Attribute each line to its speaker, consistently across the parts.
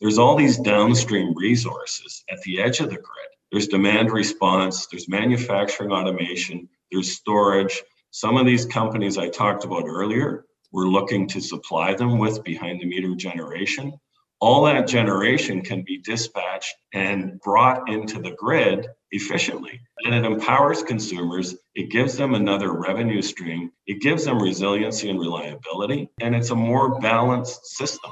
Speaker 1: there's all these downstream resources at the edge of the grid. There's demand response, there's manufacturing automation, there's storage. Some of these companies I talked about earlier, we're looking to supply them with behind the meter generation. All that generation can be dispatched and brought into the grid efficiently. And it empowers consumers. It gives them another revenue stream. It gives them resiliency and reliability. And it's a more balanced system.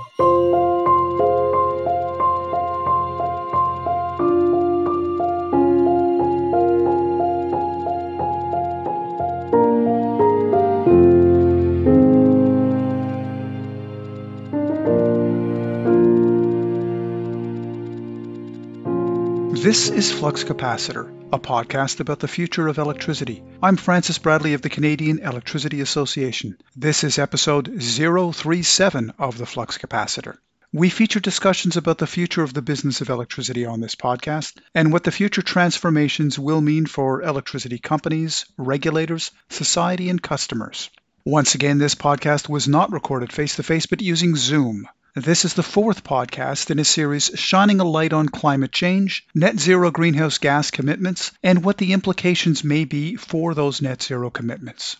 Speaker 2: This is Flux Capacitor, a podcast about the future of electricity. I'm Francis Bradley of the Canadian Electricity Association. This is episode 037 of the Flux Capacitor. We feature discussions about the future of the business of electricity on this podcast and what the future transformations will mean for electricity companies, regulators, society, and customers. Once again, this podcast was not recorded face to face but using Zoom. This is the fourth podcast in a series shining a light on climate change, net zero greenhouse gas commitments, and what the implications may be for those net zero commitments.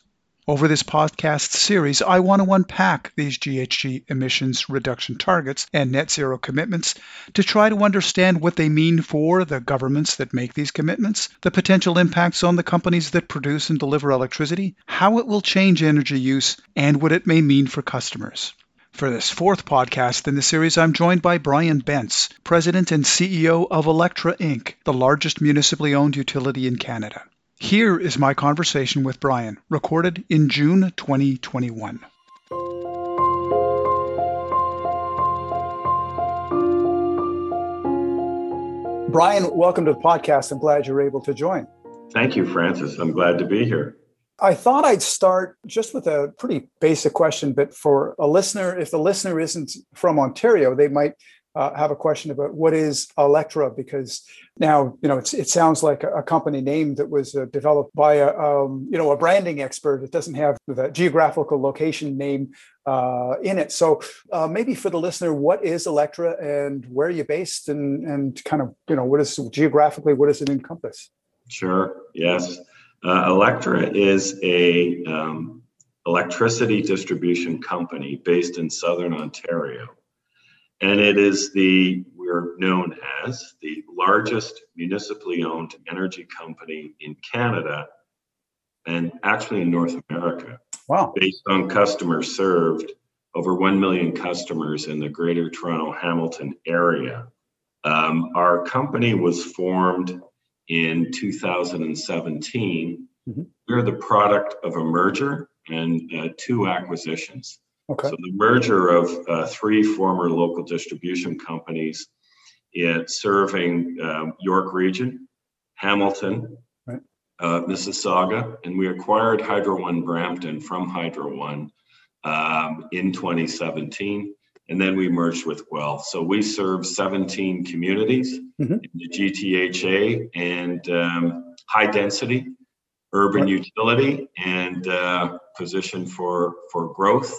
Speaker 2: Over this podcast series, I want to unpack these GHG emissions reduction targets and net zero commitments to try to understand what they mean for the governments that make these commitments, the potential impacts on the companies that produce and deliver electricity, how it will change energy use, and what it may mean for customers. For this fourth podcast in the series, I'm joined by Brian Bentz, President and CEO of Alectra Inc., the largest municipally owned utility in Canada. Here is my conversation with Brian, recorded in June 2021. Brian, welcome to the podcast. I'm glad you're able to join.
Speaker 1: Thank you, Francis. I'm glad to be here.
Speaker 2: I thought I'd start just with a pretty basic question, but for a listener, if the listener isn't from Ontario, they might uh, have a question about what is Alectra because now you know it sounds like a, company name that was uh, developed by a um, you know a branding expert. It doesn't have the geographical location name uh, in it. So uh, maybe for the listener, what is Alectra and where are you based and and kind of you know what is geographically what does it encompass?
Speaker 1: Sure. Yes. Uh, Alectra is a um, electricity distribution company based in southern Ontario, and it is the we're known as the largest municipally owned energy company in Canada, and actually in North America.
Speaker 2: Wow!
Speaker 1: Based on customers served, over one million customers in the Greater Toronto Hamilton area. Um, our company was formed in 2017. Mm-hmm. We're the product of a merger and uh, two acquisitions. Okay. So the merger of uh, three former local distribution companies, it serving um, York Region, Hamilton, right. uh, Mississauga, and we acquired Hydro One Brampton from Hydro One um, in 2017 and then we merged with Guelph. So we serve 17 communities mm-hmm. in the GTHA and um, high density urban utility and uh, position for for growth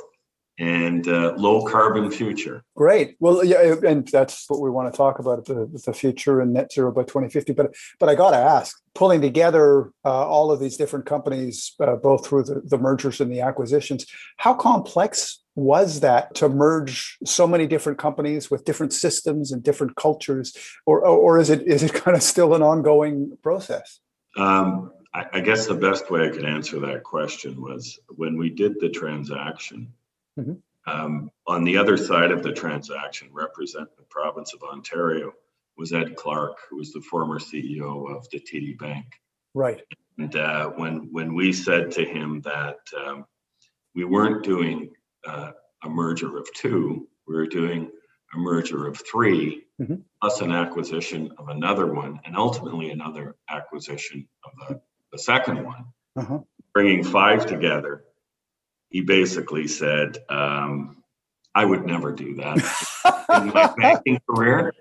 Speaker 1: and uh, low carbon future.
Speaker 2: Great. Well, yeah, and that's what we want to talk about the, the future and net zero by 2050. But but I got to ask, pulling together uh, all of these different companies, uh, both through the, the mergers and the acquisitions, how complex was that to merge so many different companies with different systems and different cultures, or or is it is it kind of still an ongoing process?
Speaker 1: Um, I, I, guess the best way I could answer that question was when we did the transaction. Mm-hmm. Um, on the other side of the transaction, represent the province of Ontario, was Ed Clark, who was the former CEO of the TD Bank.
Speaker 2: Right.
Speaker 1: And uh, when when we said to him that um, we weren't doing uh, a merger of two. We were doing a merger of 3 mm-hmm. plus an acquisition of another one, and ultimately another acquisition of the, the second one, uh-huh. bringing five together. He basically said, um, I would never do that in my banking career.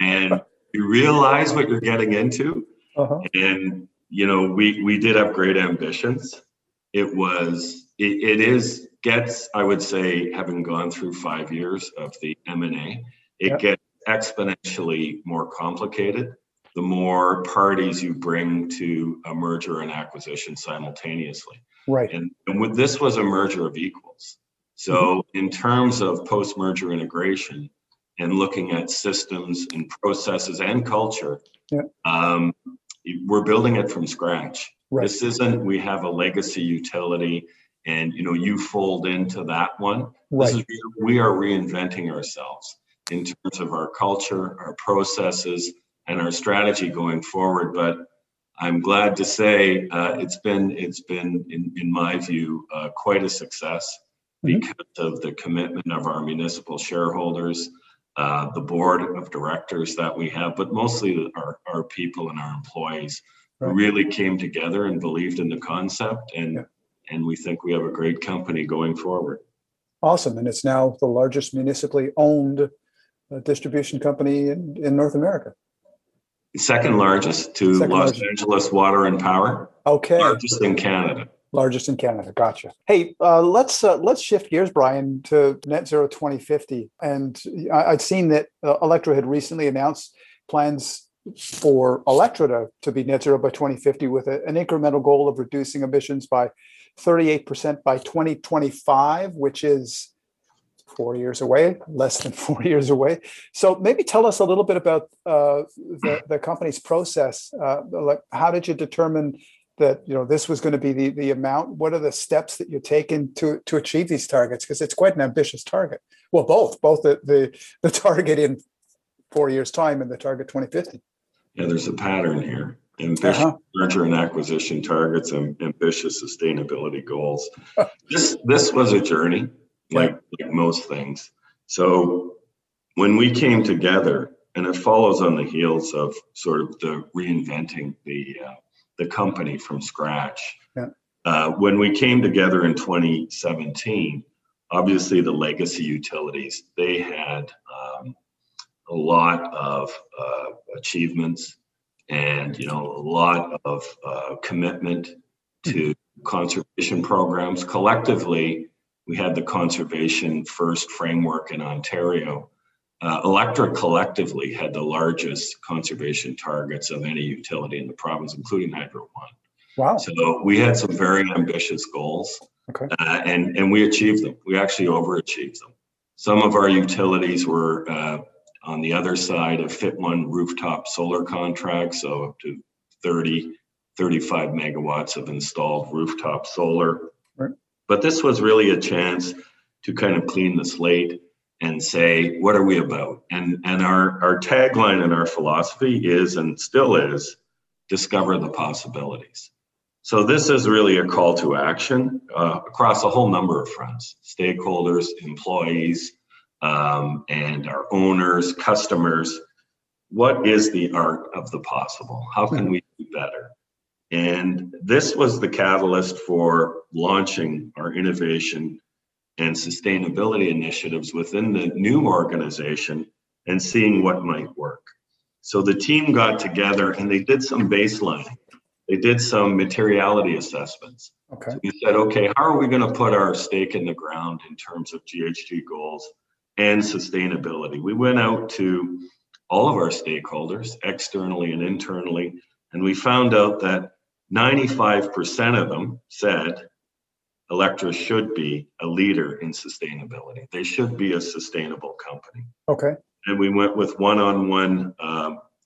Speaker 1: And you realize what you're getting into. Uh-huh. And, you know, we, we did have great ambitions. It was, it, it is gets, I would say, having gone through five years of the M&A, it yep. gets exponentially more complicated the more parties you bring to a merger and acquisition simultaneously.
Speaker 2: Right.
Speaker 1: And, and with, this was a merger of equals. So, mm-hmm. in terms of post merger integration and looking at systems and processes and culture, yeah. um, we're building it from scratch. Right. This isn't, we have a legacy utility and you know you fold into that one right. Is, we are reinventing ourselves in terms of our culture our processes and our strategy going forward but i'm glad to say uh, it's been it's been in, in my view uh, quite a success mm-hmm. because of the commitment of our municipal shareholders uh, the board of directors that we have but mostly our, our people and our employees right. really came together and believed in the concept and yeah and we think we have a great company going forward.
Speaker 2: Awesome. And it's now the largest municipally owned uh, distribution company in, in North America.
Speaker 1: Second largest to Second Los largest. Angeles Water and Power.
Speaker 2: Okay.
Speaker 1: Largest in Canada.
Speaker 2: Largest in Canada. Gotcha. Hey, uh, let's uh, let's shift gears, Brian, to Net Zero 2050. And I, would seen that uh, Alectra had recently announced plans for Alectra to, to be net zero by 2050 with a, an incremental goal of reducing emissions by 38% by 2025, which is four years away, less than four years away. So maybe tell us a little bit about uh, the, the company's process. Uh, like, how did you determine that you know this was going to be the, the amount? What are the steps that you're taking to to achieve these targets? Because it's quite an ambitious target. Well, both both the the, the target in four years' time and the target 2050.
Speaker 1: Yeah, there's a pattern here ambitious uh-huh. merger and acquisition targets and ambitious sustainability goals. this this was a journey, like, like most things. So when we came together, and it follows on the heels of sort of the reinventing the uh, the company from scratch. Yeah. Uh, when we came together in 2017, obviously the legacy utilities they had um, a lot of uh, achievements and you know a lot of uh, commitment to conservation programs. Collectively, we had the conservation first framework in Ontario. Uh, Alectra collectively had the largest conservation targets of any utility in the province, including Hydro One.
Speaker 2: Wow!
Speaker 1: So we had some very ambitious goals,
Speaker 2: okay.
Speaker 1: uh, and and we achieved them. We actually overachieved them. Some of our utilities were uh, on the other side, a FIT one rooftop solar contract, so up to 30, 35 megawatts of installed rooftop solar. But this was really a chance to kind of clean the slate and say, what are we about? And and our our tagline and our philosophy is and still is discover the possibilities. So this is really a call to action uh, across a whole number of fronts: stakeholders, employees, um, and our owners, customers. What is the art of the possible? How can we? And this was the catalyst for launching our innovation and sustainability initiatives within the new organization and seeing what might work. So the team got together and they did some baselining. They did some materiality assessments.
Speaker 2: Okay. So
Speaker 1: we said, okay, how are we going to put our stake in the ground in terms of GHG goals? and sustainability. We went out to all of our stakeholders, externally and internally, and we found out that 95% of them said Alectra should be a leader in sustainability. They should be a sustainable company.
Speaker 2: Okay.
Speaker 1: And we went with one on one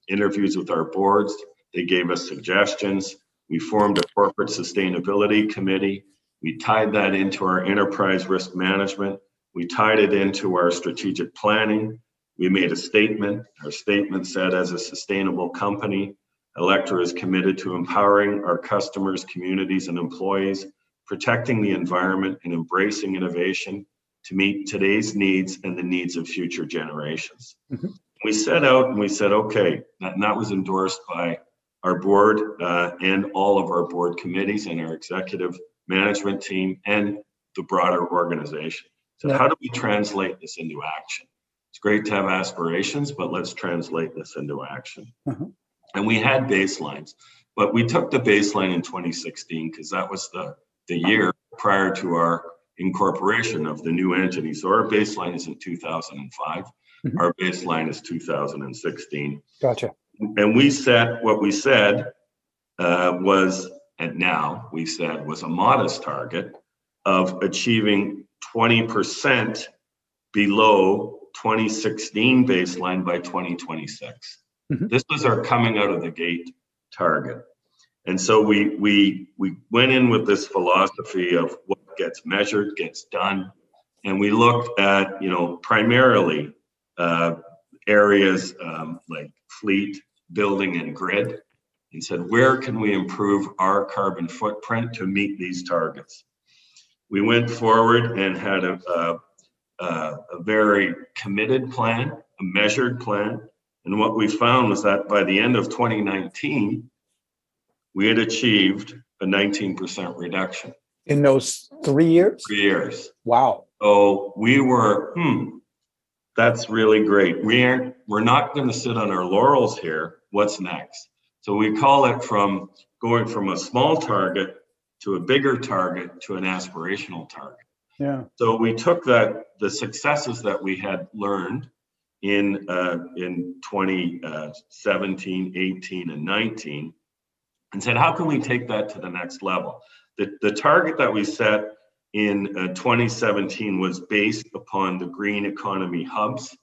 Speaker 1: interviews with our boards. They gave us suggestions. We formed a corporate sustainability committee. We tied that into our enterprise risk management we tied it into our strategic planning. We made a statement. Our statement said, as a sustainable company, Alectra is committed to empowering our customers, communities, and employees, protecting the environment, and embracing innovation to meet today's needs and the needs of future generations. Mm-hmm. We set out and we said, okay, that, that was endorsed by our board uh, and all of our board committees and our executive management team and the broader organization. So yeah. how do we translate this into action? It's great to have aspirations, but let's translate this into action. Uh-huh. And we had baselines, but we took the baseline in 2016 because that was the, the year prior to our incorporation of the new entity. So our baseline is in 2005. Mm-hmm. Our baseline is 2016.
Speaker 2: Gotcha.
Speaker 1: And we set what we said uh, was, and now we said was a modest target of achieving 20% below 2016 baseline by 2026. Mm-hmm. This was our coming out of the gate target. And so we we we went in with this philosophy of what gets measured gets done, and we looked at you know primarily uh, areas um, like fleet, building, and grid, and said where can we improve our carbon footprint to meet these targets. We went forward and had a, a, a very committed plan, a measured plan, and what we found was that by the end of 2019 we had achieved a 19% reduction.
Speaker 2: In those three years?
Speaker 1: Three years.
Speaker 2: Wow.
Speaker 1: So we were, hmm, that's really great. We aren't, we're not going to sit on our laurels here. What's next? So we call it from going from a small target to a bigger target to an aspirational target.
Speaker 2: Yeah.
Speaker 1: So we took that the successes that we had learned in uh, in 2017, 18, and 19, and said, how can we take that to the next level? The, the target that we set in uh, 2017 was based upon the green economy hubs,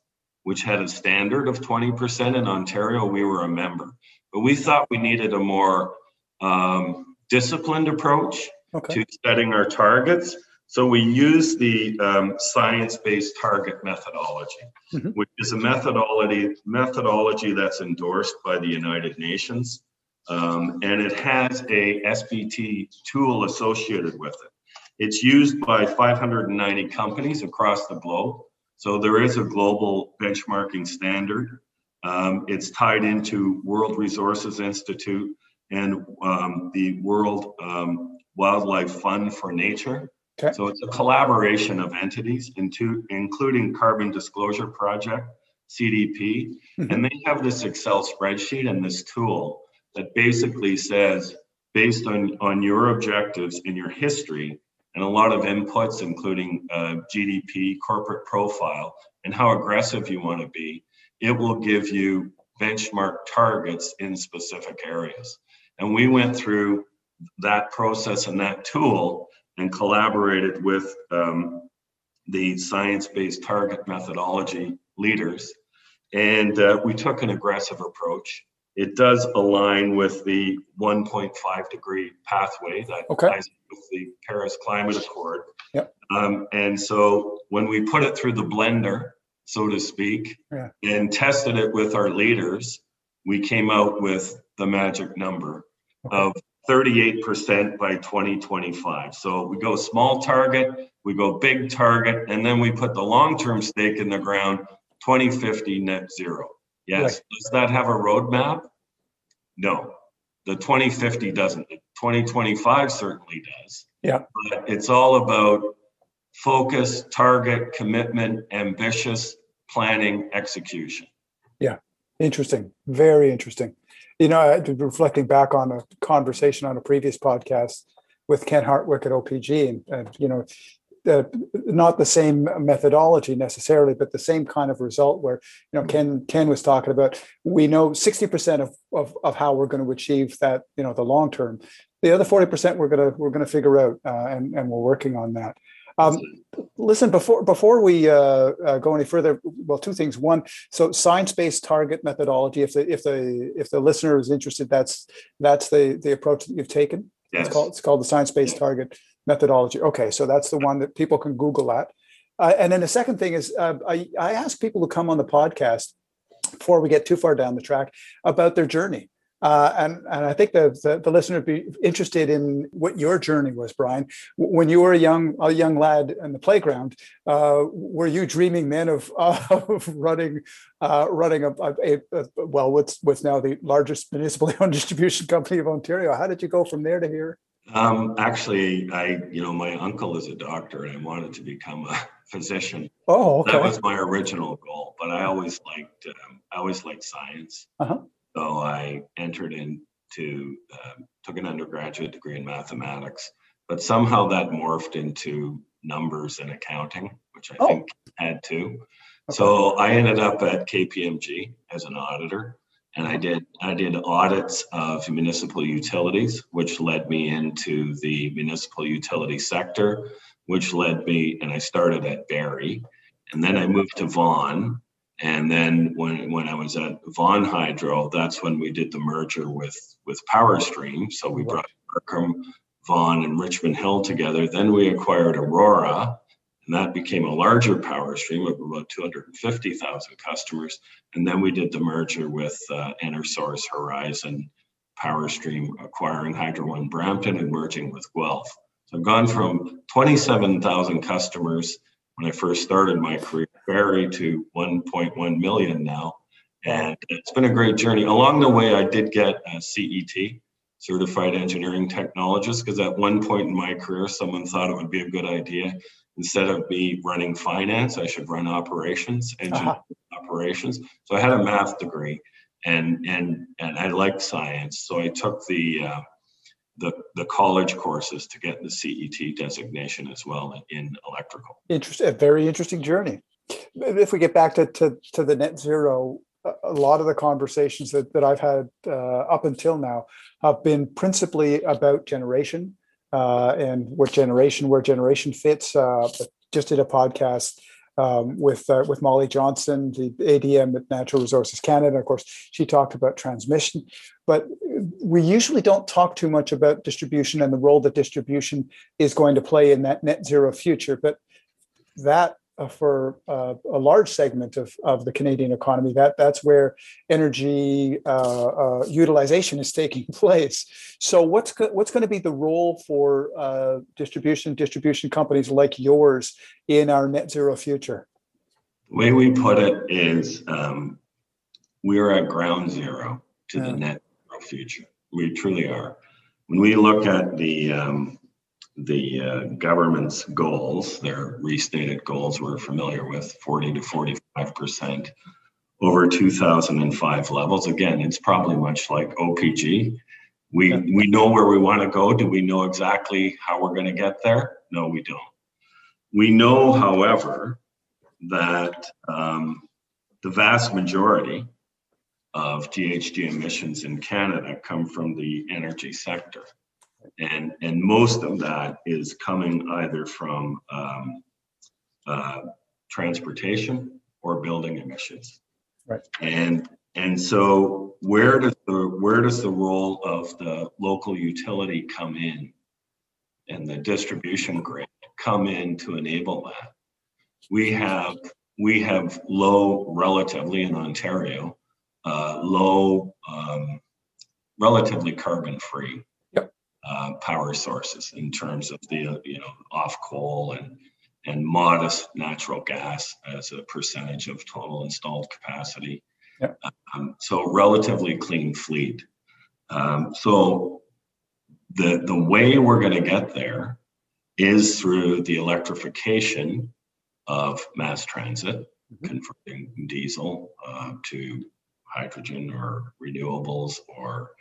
Speaker 1: which had a standard of 20%. In Ontario, we were a member. But we thought we needed a more um, disciplined approach okay. to setting our targets. So we use the um, science-based target methodology, mm-hmm. which is a methodology methodology that's endorsed by the United Nations. Um, and it has a SBT tool associated with it. It's used by 590 companies across the globe. So there is a global benchmarking standard. Um, it's tied into World Resources Institute and um, the World um, Wildlife Fund for Nature. Okay. So it's a collaboration of entities, into, including Carbon Disclosure Project, CDP, mm-hmm. and they have this Excel spreadsheet and this tool that basically says, based on, on your objectives in your history and a lot of inputs, including uh, GDP, corporate profile, and how aggressive you want to be, it will give you benchmark targets in specific areas. And we went through that process and that tool and collaborated with um, the science based target methodology leaders. And uh, we took an aggressive approach it does align with the 1.5 degree pathway that okay. ties with the Paris Climate Accord.
Speaker 2: Yep.
Speaker 1: Um, and so when we put it through the blender, so to speak, yeah. and tested it with our leaders, we came out with the magic number okay. of 38% by 2025. So we go small target, we go big target, and then we put the long term stake in the ground 2050 net zero. Yes. Right. Does that have a roadmap? No. The 2050 doesn't. The 2025 certainly does.
Speaker 2: Yeah.
Speaker 1: But it's all about focus, target, commitment, ambitious planning, execution.
Speaker 2: Yeah. Interesting. Very interesting. You know, reflecting back on a conversation on a previous podcast with Ken Hartwick at OPG, and, and you know, uh, not the same methodology necessarily, but the same kind of result where, you know, Ken, Ken was talking about, we know 60% of, of, of how we're going to achieve that, you know, the long term. The other 40% we're going to, we're to figure out uh, and, and we're working on that. Um, listen, before before we uh, uh, go any further, well, two things. One, so science-based target methodology. If the if the if the listener is interested, that's that's the the approach that you've taken.
Speaker 1: Yes.
Speaker 2: It's called it's called the science-based target methodology. Okay, so that's the one that people can Google that. Uh, and then the second thing is, uh, I, I ask people to come on the podcast before we get too far down the track about their journey. Uh, and, and I think the, the, the, listener would be interested in what your journey was, Brian. When you were a young a young lad in the playground, uh, were you dreaming then of, of running uh, running a, a, a, well, what's what's now the largest municipally owned distribution company of Ontario? How did you go from there to here?
Speaker 1: Um, actually, I, you know, my uncle is a doctor and I wanted to become a physician.
Speaker 2: Oh, okay.
Speaker 1: That was my original goal, but I always liked, um, I always liked science.
Speaker 2: Uh-huh.
Speaker 1: So I entered into, uh, took an undergraduate degree in mathematics, but somehow that morphed into numbers and accounting, which I oh. think had to. So I ended up at KPMG as an auditor, and I did I did audits of municipal utilities, which led me into the municipal utility sector, which led me, and I started at Barrie, and then I moved to Vaughan, and then when when I was at Vaughan Hydro, that's when we did the merger with with PowerStream. So we brought Markham, Vaughan, and Richmond Hill together. Then we acquired Aurora, and that became a larger PowerStream of about 250,000 customers. And then we did the merger with uh, EnerSource Horizon PowerStream, acquiring Hydro One Brampton and merging with Guelph. So I've gone from 27,000 customers when I first started my career, Barrie to 1.1 million now. And it's been a great journey. Along the way, I did get a CET, Certified Engineering Technologist, because at one point in my career, someone thought it would be a good idea instead of me running finance, I should run operations, engineering uh-huh. operations. So I had a math degree, and and and I liked science, so I took the uh, the the college courses to get the CET designation as well in, in electrical.
Speaker 2: Interesting, very interesting journey. If we get back to to, to the net zero a lot of the conversations that, that I've had uh, up until now have been principally about generation uh, and what generation, where generation fits. Uh, just did a podcast um, with uh, with Molly Johnson, the ADM at Natural Resources Canada. Of course, she talked about transmission, but we usually don't talk too much about distribution and the role that distribution is going to play in that net zero future. But that for uh, a large segment of, of the Canadian economy. That that's where energy uh, uh utilization is taking place. So what's go- what's going to be the role for uh, distribution distribution companies like yours in our net zero future?
Speaker 1: The way we put it is, um, we are at ground zero to yeah. the net zero future. We truly are. When we look at the um, the uh, government's goals, their restated goals we're familiar with, 40 to 45 percent over 2005 levels. Again, it's probably much like OPG. We we know where we want to go. Do we know exactly how we're going to get there? No, we don't. We know, however, that um, the vast majority of GHG emissions in Canada come from the energy sector and and most of that is coming either from um, uh, transportation or building emissions.
Speaker 2: Right.
Speaker 1: And and so where does the where does the role of the local utility come in, and the distribution grid come in to enable that? We have we have low relatively in Ontario, uh, low um, relatively carbon free uh, power sources in terms of the you know off coal and and modest natural gas as a percentage of total installed capacity.
Speaker 2: Yep.
Speaker 1: Um, so relatively clean fleet. Um, so the the way we're going to get there is through the electrification of mass transit, mm-hmm. converting diesel uh, to hydrogen or renewables or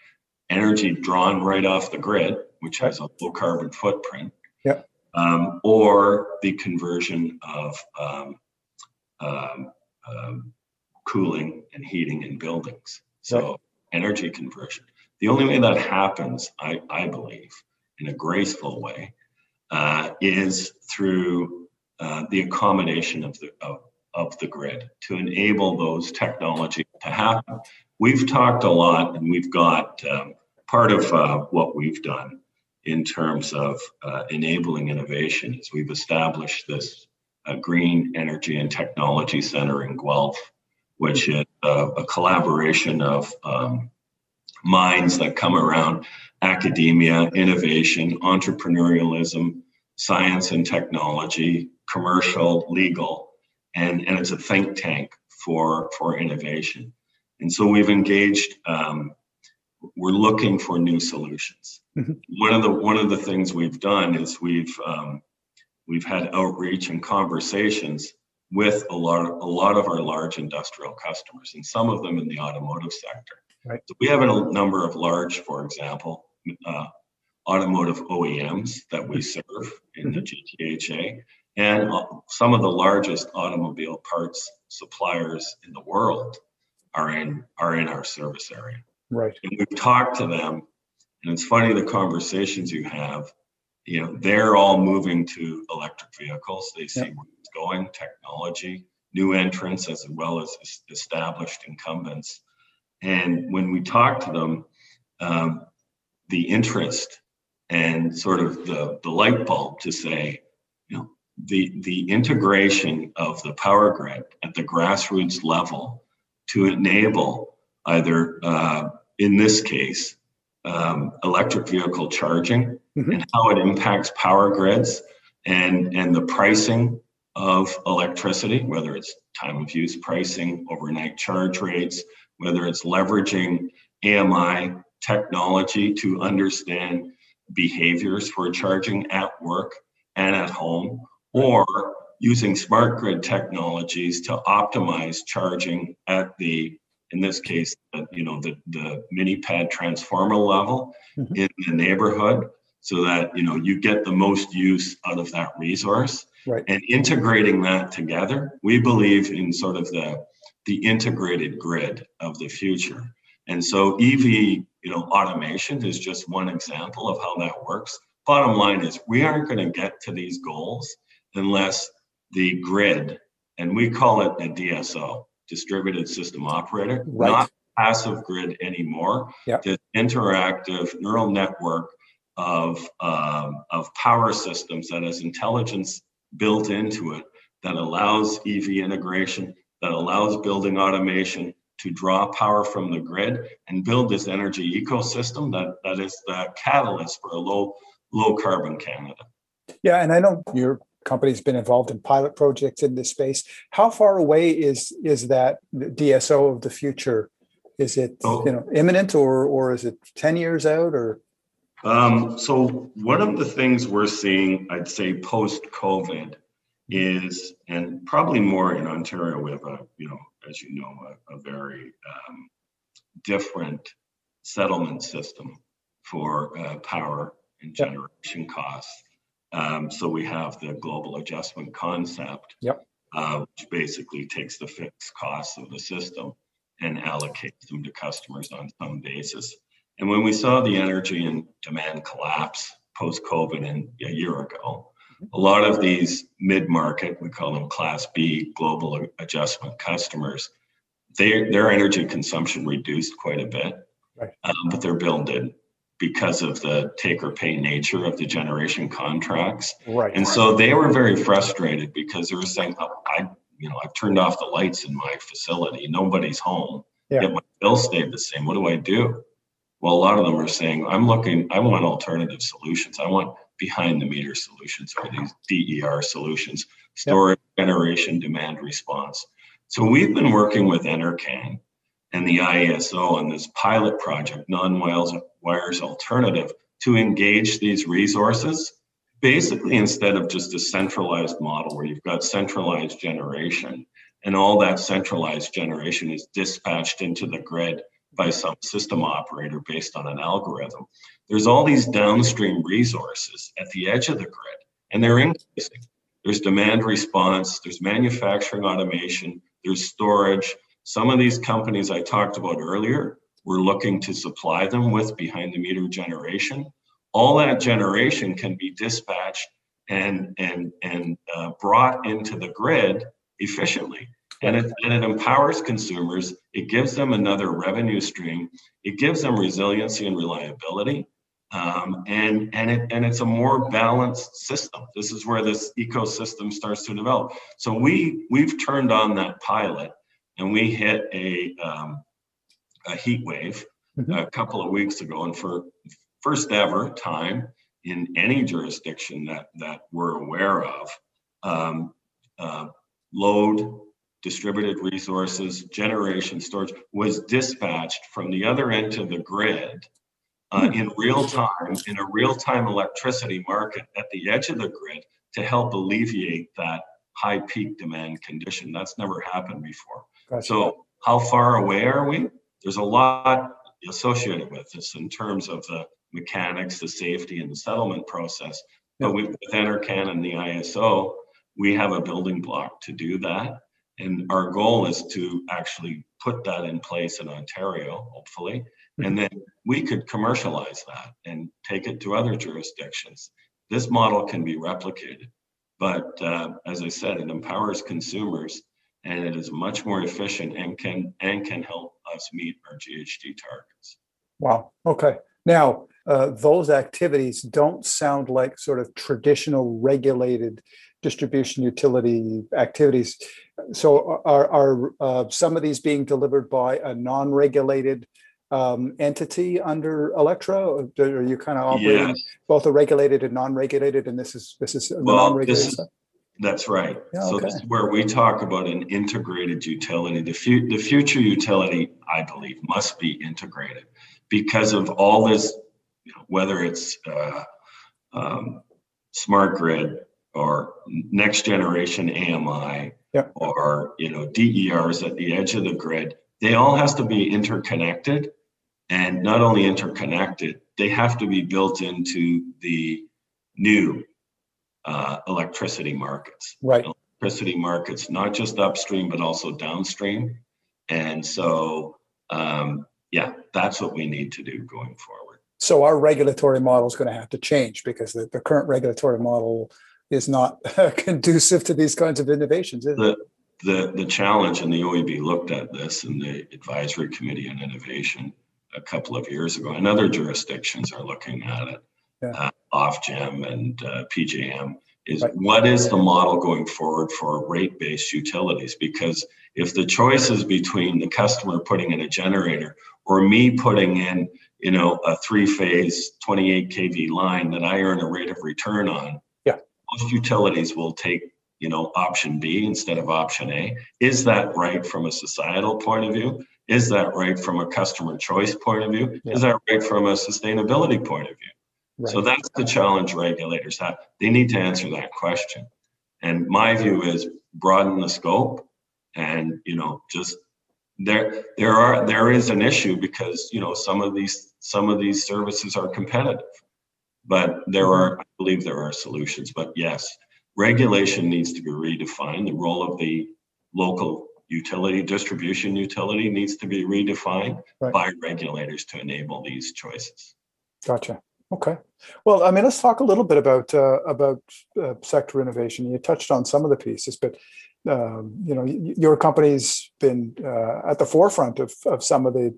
Speaker 1: energy drawn right off the grid, which has a low carbon footprint,
Speaker 2: yeah.
Speaker 1: um, or the conversion of um, um, um, cooling and heating in buildings. So energy conversion. The only way that happens, I, I believe, in a graceful way, uh, is through uh, the accommodation of the of, of the grid to enable those technologies to happen. We've talked a lot, and we've got um, part of uh, what we've done in terms of uh, enabling innovation is we've established this uh, Green Energy and Technology Center in Guelph, which is a collaboration of um, minds that come around academia, innovation, entrepreneurialism, science and technology, commercial, legal, and, and it's a think tank for, for innovation. And so we've engaged um, we're looking for new solutions. Mm-hmm. One of the one of the things we've done is we've um, we've had outreach and conversations with a lot of, a lot of our large industrial customers, and some of them in the automotive sector.
Speaker 2: Right.
Speaker 1: So we have a number of large, for example, uh, automotive OEMs that we serve in mm-hmm. the GTHA, and uh, some of the largest automobile parts suppliers in the world are in are in our service area.
Speaker 2: Right.
Speaker 1: And we've talked to them, and it's funny the conversations you have. You know, they're all moving to electric vehicles. They see yep. where it's going, technology, new entrants as well as established incumbents. And when we talk to them, um, the interest and sort of the, the light bulb to say, you know, the, the integration of the power grid at the grassroots level to enable either, uh, in this case, um, electric vehicle charging mm-hmm. and how it impacts power grids and, and the pricing of electricity, whether it's time of use pricing, overnight charge rates, whether it's leveraging AMI technology to understand behaviors for charging at work and at home, or using smart grid technologies to optimize charging at the in this case you know the, the mini pad transformer level mm-hmm. in the neighborhood so that you know you get the most use out of that resource
Speaker 2: right.
Speaker 1: and integrating that together we believe in sort of the the integrated grid of the future and so ev you know automation is just one example of how that works bottom line is we aren't going to get to these goals unless the grid and we call it a dso distributed system operator
Speaker 2: right.
Speaker 1: not passive grid anymore
Speaker 2: yep.
Speaker 1: this interactive neural network of, um, of power systems that has intelligence built into it that allows EV integration, that allows building automation to draw power from the grid and build this energy ecosystem that, that is the catalyst for a low, low carbon Canada.
Speaker 2: Yeah, and I know your company's been involved in pilot projects in this space. How far away is is that DSO of the future? Is it oh. you know imminent or or is it 10 years out or
Speaker 1: um, so one of the things we're seeing, I'd say post COVID, is and probably more in Ontario, we have a you know as you know a, a very um, different settlement system for uh, power and generation costs. Um, so we have the global adjustment concept,
Speaker 2: yep.
Speaker 1: uh, which basically takes the fixed costs of the system and allocates them to customers on some basis. And when we saw the energy and demand collapse post COVID and a year ago, a lot of these mid market, we call them Class B global adjustment customers, they, their energy consumption reduced quite a bit,
Speaker 2: right.
Speaker 1: um, but their bill did because of the take or pay nature of the generation contracts.
Speaker 2: Right.
Speaker 1: And so they were very frustrated because they were saying, oh, I, you know, I've turned off the lights in my facility. Nobody's home.
Speaker 2: Yeah.
Speaker 1: Yet my bill stayed the same. What do I do? Well, a lot of them are saying, I'm looking, I want alternative solutions. I want behind the meter solutions or these DER solutions, storage, yep. generation, demand response. So we've been working with NRCan and the IESO on this pilot project, non-wires alternative, to engage these resources. Basically, instead of just a centralized model where you've got centralized generation and all that centralized generation is dispatched into the grid by some system operator based on an algorithm. There's all these downstream resources at the edge of the grid, and they're increasing. There's demand response, there's manufacturing automation, there's storage. Some of these companies I talked about earlier, we're looking to supply them with behind the meter generation. All that generation can be dispatched and, and, and uh, brought into the grid efficiently and it, and it empowers consumers. It gives them another revenue stream. It gives them resiliency and reliability. Um, and and it and it's a more balanced system. This is where this ecosystem starts to develop. So we we've turned on that pilot, and we hit a um, a heat wave mm-hmm. a couple of weeks ago, and for first ever time in any jurisdiction that that we're aware of, um, uh, load distributed resources, generation, storage was dispatched from the other end of the grid uh, in real time, in a real time electricity market at the edge of the grid to help alleviate that high peak demand condition. That's never happened before.
Speaker 2: Gotcha.
Speaker 1: So, how far away are we? There's a lot associated with this in terms of the mechanics, the safety, and the settlement process. But with, with NRCan and the ISO, we have a building block to do that. And our goal is to actually put that in place in Ontario, hopefully. And then we could commercialize that and take it to other jurisdictions. This model can be replicated. But uh, as I said, it empowers consumers and it is much more efficient and can and can help us meet our GHG targets.
Speaker 2: Wow. Okay. Now, uh, those activities don't sound like sort of traditional regulated distribution utility activities. So, are, are uh, some of these being delivered by a non regulated um, entity under Alectra? Or are you kind of operating yes. both a regulated and non regulated? And this is this is
Speaker 1: well, non-regulated that's right. Yeah, so okay. this is where we talk about an integrated utility. The, fu- the future utility, I believe, must be integrated because of all this, you know, whether it's uh, um, smart grid or next generation AMI or you know DERs at the edge of the grid. They all has to be interconnected, and not only interconnected, they have to be built into the new uh, electricity markets.
Speaker 2: Right.
Speaker 1: Electricity markets, not just upstream, but also downstream. And so, um, yeah, that's what we need to do going forward.
Speaker 2: So our regulatory model is going to have to change because the, the current regulatory model is not conducive to these kinds of innovations.
Speaker 1: the, the, the challenge, and the OEB looked at this in the Advisory Committee on Innovation a couple of years ago, and other jurisdictions are looking at it yeah. uh, Ofgem and uh, PJM is right. what is the model going forward for rate-based utilities? Because if the choice is between the customer putting in a generator or me putting in, you know, a three-phase 28 kV line that I earn a rate of return on,
Speaker 2: yeah,
Speaker 1: most utilities will take, you know, option B instead of option A. Is that right from a societal point of view? Is that right from a customer choice point of view? Yeah. Is that right from a sustainability point of view? Right. So that's the challenge regulators have. They need to answer that question. And my view is broaden the scope and you know just there there are there is an issue because you know some of these some of these services are competitive but there are i believe there are solutions but yes regulation needs to be redefined the role of the local utility distribution utility needs to be redefined right. by regulators to enable these choices
Speaker 2: gotcha Okay. Well, I mean, let's talk a little bit about uh, about uh, sector innovation. You touched on some of the pieces, but um, you know, your company's been uh, at the forefront of of some of the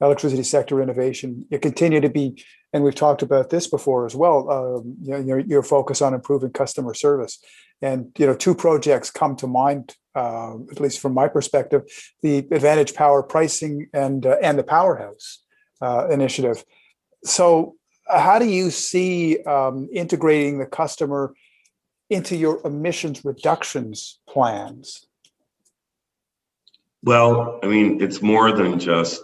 Speaker 2: electricity sector innovation. You continue to be, and we've talked about this before as well. Um, you know, your, your focus on improving customer service, and you know, two projects come to mind, uh, at least from my perspective: the Advantage Power pricing and uh, and the Powerhouse uh, initiative. So how do you see um, integrating the customer into your emissions reductions plans?
Speaker 1: Well, I mean, it's more than just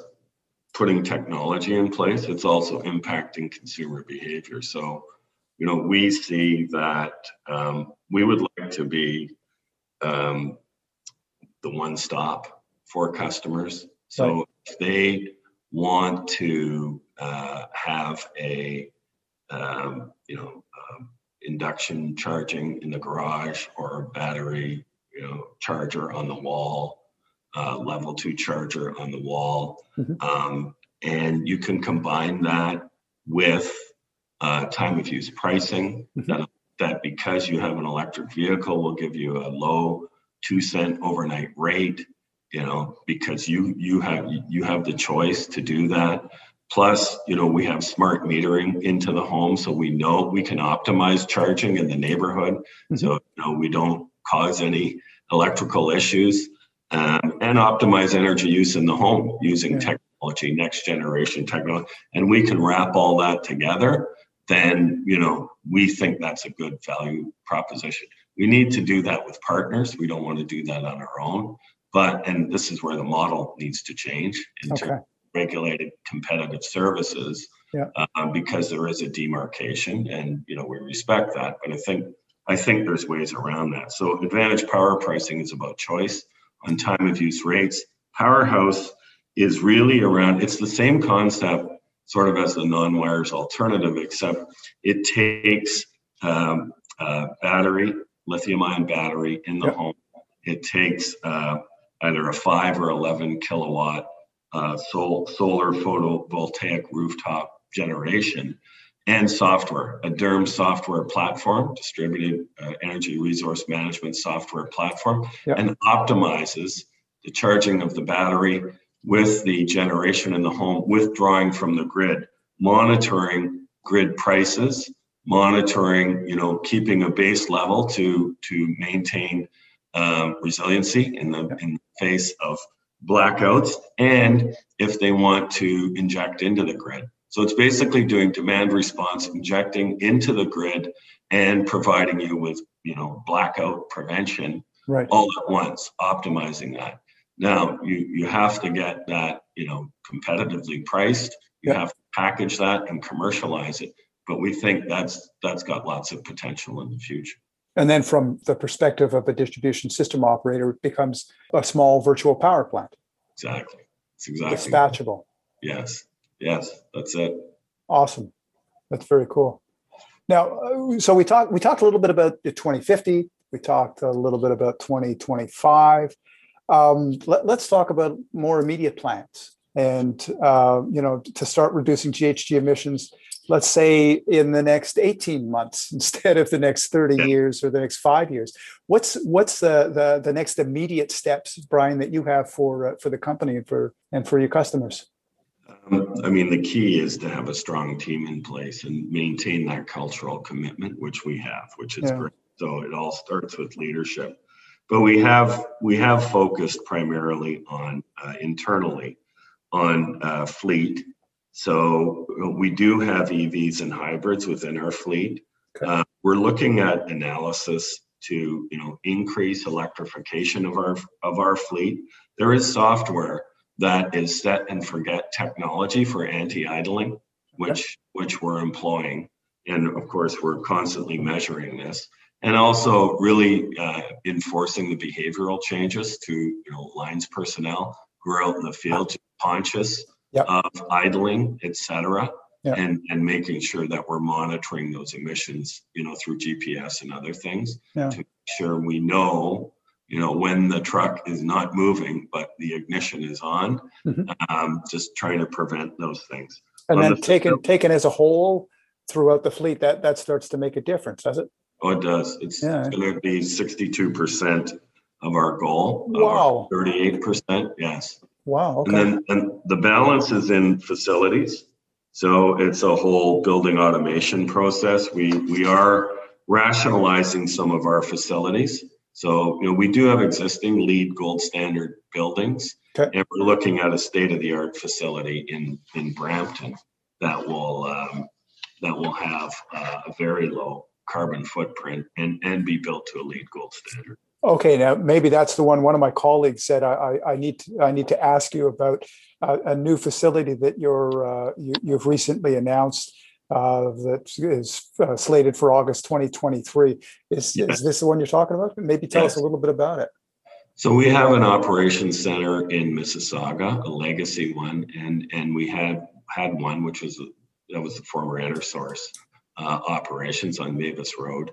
Speaker 1: putting technology in place, it's also impacting consumer behavior. So, you know, we see that um, we would like to be um, the one stop for customers. So, right. if they want to uh, have a um, you know um, induction charging in the garage or a battery you know charger on the wall uh, level two charger on the wall mm-hmm. um, and you can combine that with uh, time of use pricing mm-hmm. that, that because you have an electric vehicle will give you a low two cent overnight rate you know because you you have you have the choice to do that plus you know we have smart metering into the home so we know we can optimize charging in the neighborhood mm-hmm. so you know we don't cause any electrical issues um, and optimize energy use in the home using technology next generation technology and we can wrap all that together then you know we think that's a good value proposition we need to do that with partners we don't want to do that on our own but, and this is where the model needs to change into okay. Regulated competitive services
Speaker 2: yeah.
Speaker 1: um, because there is a demarcation and, you know, we respect that. But I think, I think there's ways around that. So advantage power pricing is about choice on time of use rates. Powerhouse is really around, it's the same concept sort of as the non-wires alternative, except it takes um, uh, battery lithium ion battery in the
Speaker 2: Yep.
Speaker 1: home. It takes uh, either a five or 11 kilowatt uh, sol- solar photovoltaic rooftop generation and software, a DERM software platform, distributed uh, energy resource management software platform,
Speaker 2: Yep.
Speaker 1: and optimizes the charging of the battery with the generation in the home, withdrawing from the grid, monitoring grid prices, monitoring, you know, keeping a base level to to maintain um, resiliency in the in the face of blackouts, and if they want to inject into the grid. So it's basically doing demand response, injecting into the grid, and providing you with, you know, blackout prevention
Speaker 2: Right.
Speaker 1: all at once, optimizing that. Now, you, you have to get that, you know, competitively priced. You
Speaker 2: Yeah.
Speaker 1: have to package that and commercialize it. But we think that's, that's got lots of potential in the future.
Speaker 2: And then from the perspective of a distribution system operator, it becomes a small virtual power plant,
Speaker 1: Exactly. It's exactly,
Speaker 2: dispatchable.
Speaker 1: yes, yes, that's it.
Speaker 2: Awesome. That's very cool. Now, uh, so we talked we talked a little bit about the 2050. We talked a little bit about 2025. Um, let, us talk about more immediate plans, and uh, you know, to start reducing GHG emissions. Let's say in the next 18 months instead of the next 30
Speaker 1: Yeah.
Speaker 2: years or the next five years. What's what's the, the the next immediate steps, Brian, that you have for uh, for the company and for and for your customers?
Speaker 1: Um, I mean, the key is to have a strong team in place and maintain that cultural commitment, which we have, which is
Speaker 2: Yeah.
Speaker 1: great. So it all starts with leadership. But we have we have focused primarily on uh, internally on uh, fleet. So uh, we do have EVs and hybrids within our fleet.
Speaker 2: Okay.
Speaker 1: Uh, we're looking at analysis to you know increase electrification of our of our fleet. There is software that is set and forget technology for anti-idling, which which we're employing, and of course we're constantly measuring this, and also really uh, enforcing the behavioral changes to you know lines personnel who are out in the field to conscious
Speaker 2: Yep.
Speaker 1: of idling, et cetera,
Speaker 2: Yep.
Speaker 1: and and making sure that we're monitoring those emissions, you know, through GPS and other things
Speaker 2: Yeah.
Speaker 1: to make sure we know you know when the truck is not moving but the ignition is on
Speaker 2: Mhm.
Speaker 1: um, just trying to prevent those things
Speaker 2: And
Speaker 1: On
Speaker 2: then
Speaker 1: the
Speaker 2: taken
Speaker 1: system-
Speaker 2: taken as a whole throughout the fleet, that that starts to make a difference, does it?
Speaker 1: oh it does it's,
Speaker 2: Yeah.
Speaker 1: going to be 62% of our goal of our
Speaker 2: Wow.
Speaker 1: 38% yes
Speaker 2: Wow.
Speaker 1: and then and the balance is in facilities. So it's a whole building automation process. We we are rationalizing some of our facilities. So you know we do have existing LEED gold standard buildings.
Speaker 2: Okay.
Speaker 1: and we're looking at a state of the art facility in in brampton that will um, that will have uh, a very low carbon footprint and and be built to a LEED gold standard
Speaker 2: Okay. Now maybe that's the one. One of my colleagues said I I, I need to, I need to ask you about uh, a new facility that you're uh, you, you've recently announced. Uh, that is uh, slated for August 2023. Is,
Speaker 1: Yeah.
Speaker 2: is this the one you're talking about? Maybe tell us a little bit about it.
Speaker 1: So we have an operations center in Mississauga, a legacy one, and and we had had one which was that was the former EnerSource uh, operations on Mavis Road.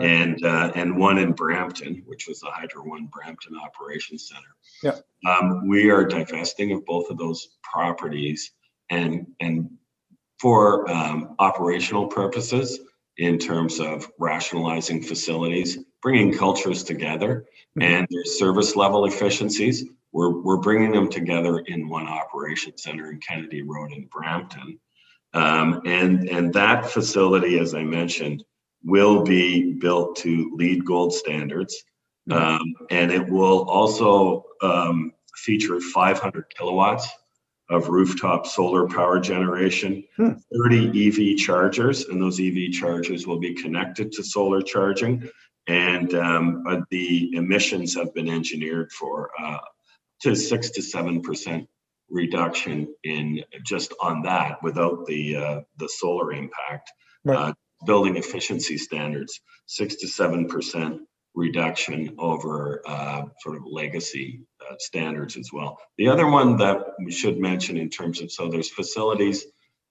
Speaker 1: And uh, and one in Brampton, which was the Hydro One Brampton Operations Center.
Speaker 2: Yeah.
Speaker 1: Um, we are divesting of both of those properties, and and for um, operational purposes, in terms of rationalizing facilities, bringing cultures together
Speaker 2: Mhm.
Speaker 1: and their service level efficiencies. We're, we're bringing them together in one operation center in Kennedy Road in Brampton. Um, and, and that facility, as I mentioned, will be built to LEED gold standards. Um, and it will also um, feature 500 kilowatts of rooftop solar power generation,
Speaker 2: Hmm.
Speaker 1: 30 EV chargers, and those EV chargers will be connected to solar charging. And um, uh, the emissions have been engineered for uh, to six to seven percent reduction in just on that without the uh, the solar impact.
Speaker 2: Right.
Speaker 1: Uh, building efficiency standards, six to seven percent reduction over uh, sort of legacy uh, standards as well. The other one that we should mention in terms of so there's facilities,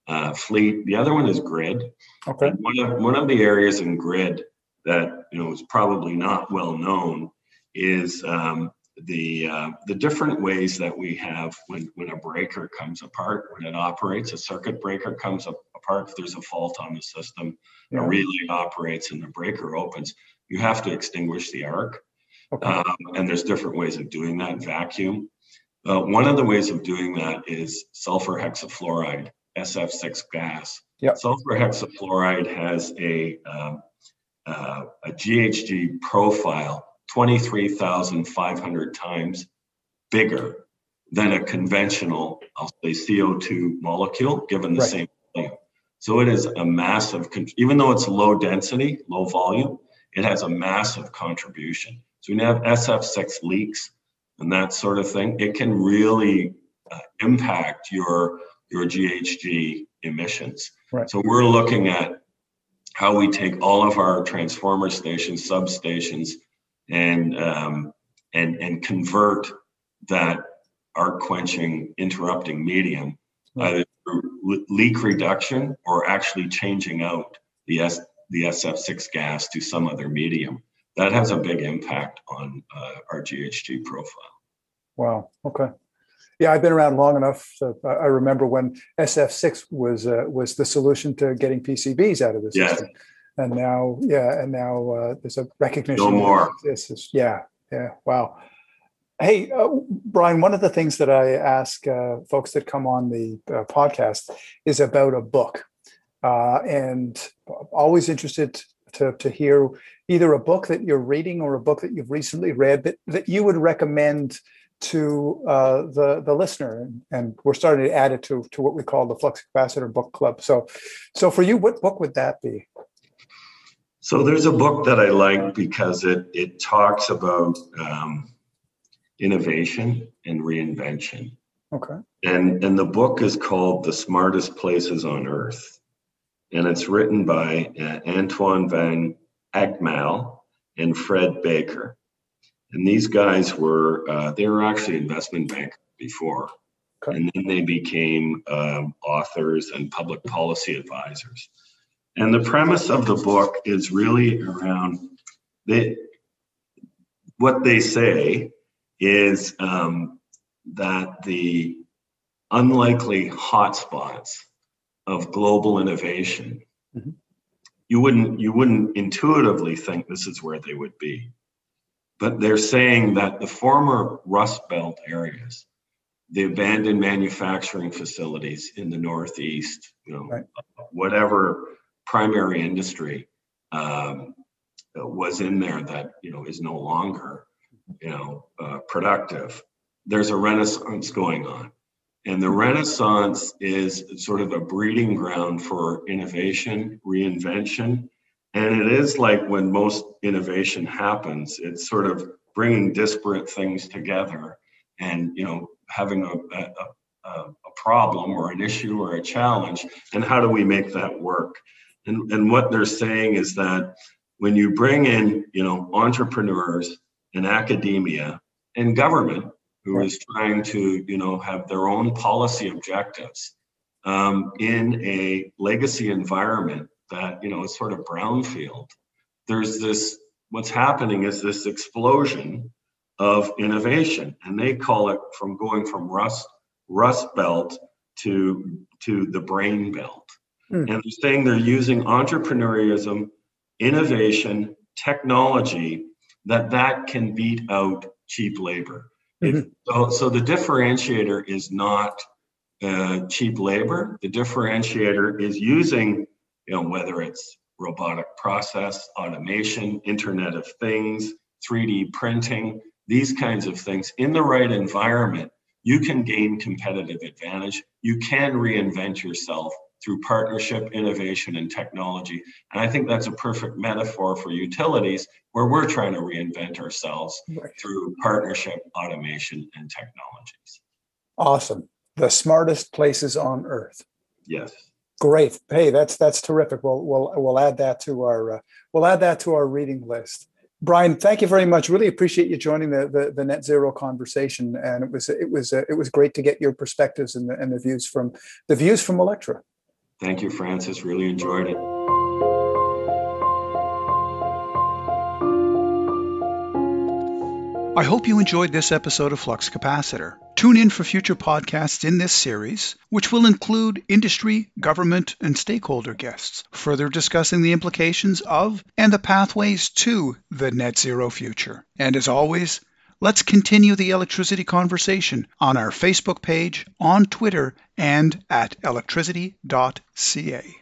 Speaker 1: uh, fleet. The other one is grid.
Speaker 2: Okay.
Speaker 1: And One of one of the areas in grid that you know is probably not well known is um, the uh, the different ways that we have when when a breaker comes apart when it operates a circuit breaker comes up, if there's a fault on the system yeah. a relay operates and the breaker opens you have to extinguish the arc okay. um, and there's different ways of doing that vacuum uh, one of the ways of doing that is sulfur hexafluoride sf6 gas yep. sulfur hexafluoride has a um, uh, a ghg profile 23,500 times bigger than a conventional, I'll say CO2 molecule given the right. same. So it is a massive, even though it's low density, low volume, it has a massive contribution. So when you have SF6 leaks and that sort of thing, it can really uh, impact your, your GHG emissions. Right. So we're looking at how we take all of our transformer stations, substations, and um, and and convert that arc quenching interrupting medium either through leak reduction or actually changing out the S the SF6 gas to some other medium. That has a big impact on uh, our GHG profile.
Speaker 2: Wow. Okay. Yeah, I've been around long enough. So I remember when SF6 was uh, was the solution to getting PCBs out of the system. Yeah and now yeah and now uh, there's a recognition
Speaker 1: no more
Speaker 2: this is yeah yeah wow hey uh, brian one of the things that i ask uh, folks that come on the uh, podcast is about a book uh, and always interested to, to hear either a book that you're reading or a book that you've recently read that, that you would recommend to uh, the the listener, and, we're starting to add it to to what we call the Flux Capacitor Book Club. So, so for you, what book would that be?
Speaker 1: So there's a book that I like because it it talks about um, innovation and reinvention.
Speaker 2: Okay.
Speaker 1: And and the book is called The Smartest Places on Earth, and it's written by uh, Antoine van Agtmael and Fred Bakker. And these guys were uh, they were actually investment bankers before, okay. and then they became um, authors and public policy advisors. And the premise of the book is really around they, what they say is um, that the unlikely hotspots of global innovation, mm-hmm. you wouldn't you wouldn't intuitively think this is where they would be. But they're saying that the former Rust Belt areas, the abandoned manufacturing facilities in the Northeast, you know, right. whatever primary industry um, was in there that you know is no longer you know uh, productive there's a renaissance going on. And the renaissance is sort of a breeding ground for innovation reinvention. And it is like when most innovation happens it's sort of bringing disparate things together and you know having a, a, a, problem or an issue or a challenge and how do we make that work? And, and what they're saying is that when you bring in, you know, entrepreneurs and academia and government who is trying to, you know, have their own policy objectives um, in a legacy environment that, you know, is sort of brownfield, there's this, what's happening is this explosion of innovation. And they call it from going from rust, rust belt to, to the brain belt. Mm. And they're saying they're using entrepreneurialism, innovation, technology, that that can beat out cheap labor. Mm-hmm. so, so the differentiator is not uh, cheap labor. The differentiator is using, you know, whether it's robotic process, automation, Internet of Things, 3D printing, these kinds of things in the right environment, you can gain competitive advantage. You can reinvent yourself through partnership, innovation, and technology. And I think that's a perfect metaphor for utilities where we're trying to reinvent ourselves right. through partnership, automation, and technologies.
Speaker 2: Awesome. The smartest places on earth.
Speaker 1: Yes.
Speaker 2: Great. Hey, that's that's terrific. We'll we'll we'll add that to our uh, we'll add that to our reading list. Brian, thank you very much. Really appreciate you joining the, the, the net zero conversation, and it was it was uh, it was great to get your perspectives and the, and the views from the views from Alectra.
Speaker 1: Thank you, Francis. Really enjoyed it.
Speaker 2: I hope you enjoyed this episode of Flux Capacitor. Tune in for future podcasts in this series, which will include industry, government, and stakeholder guests, further discussing the implications of and the pathways to the net zero future. And as always, let's continue the electricity conversation on our Facebook page, on Twitter, and at electricity.ca.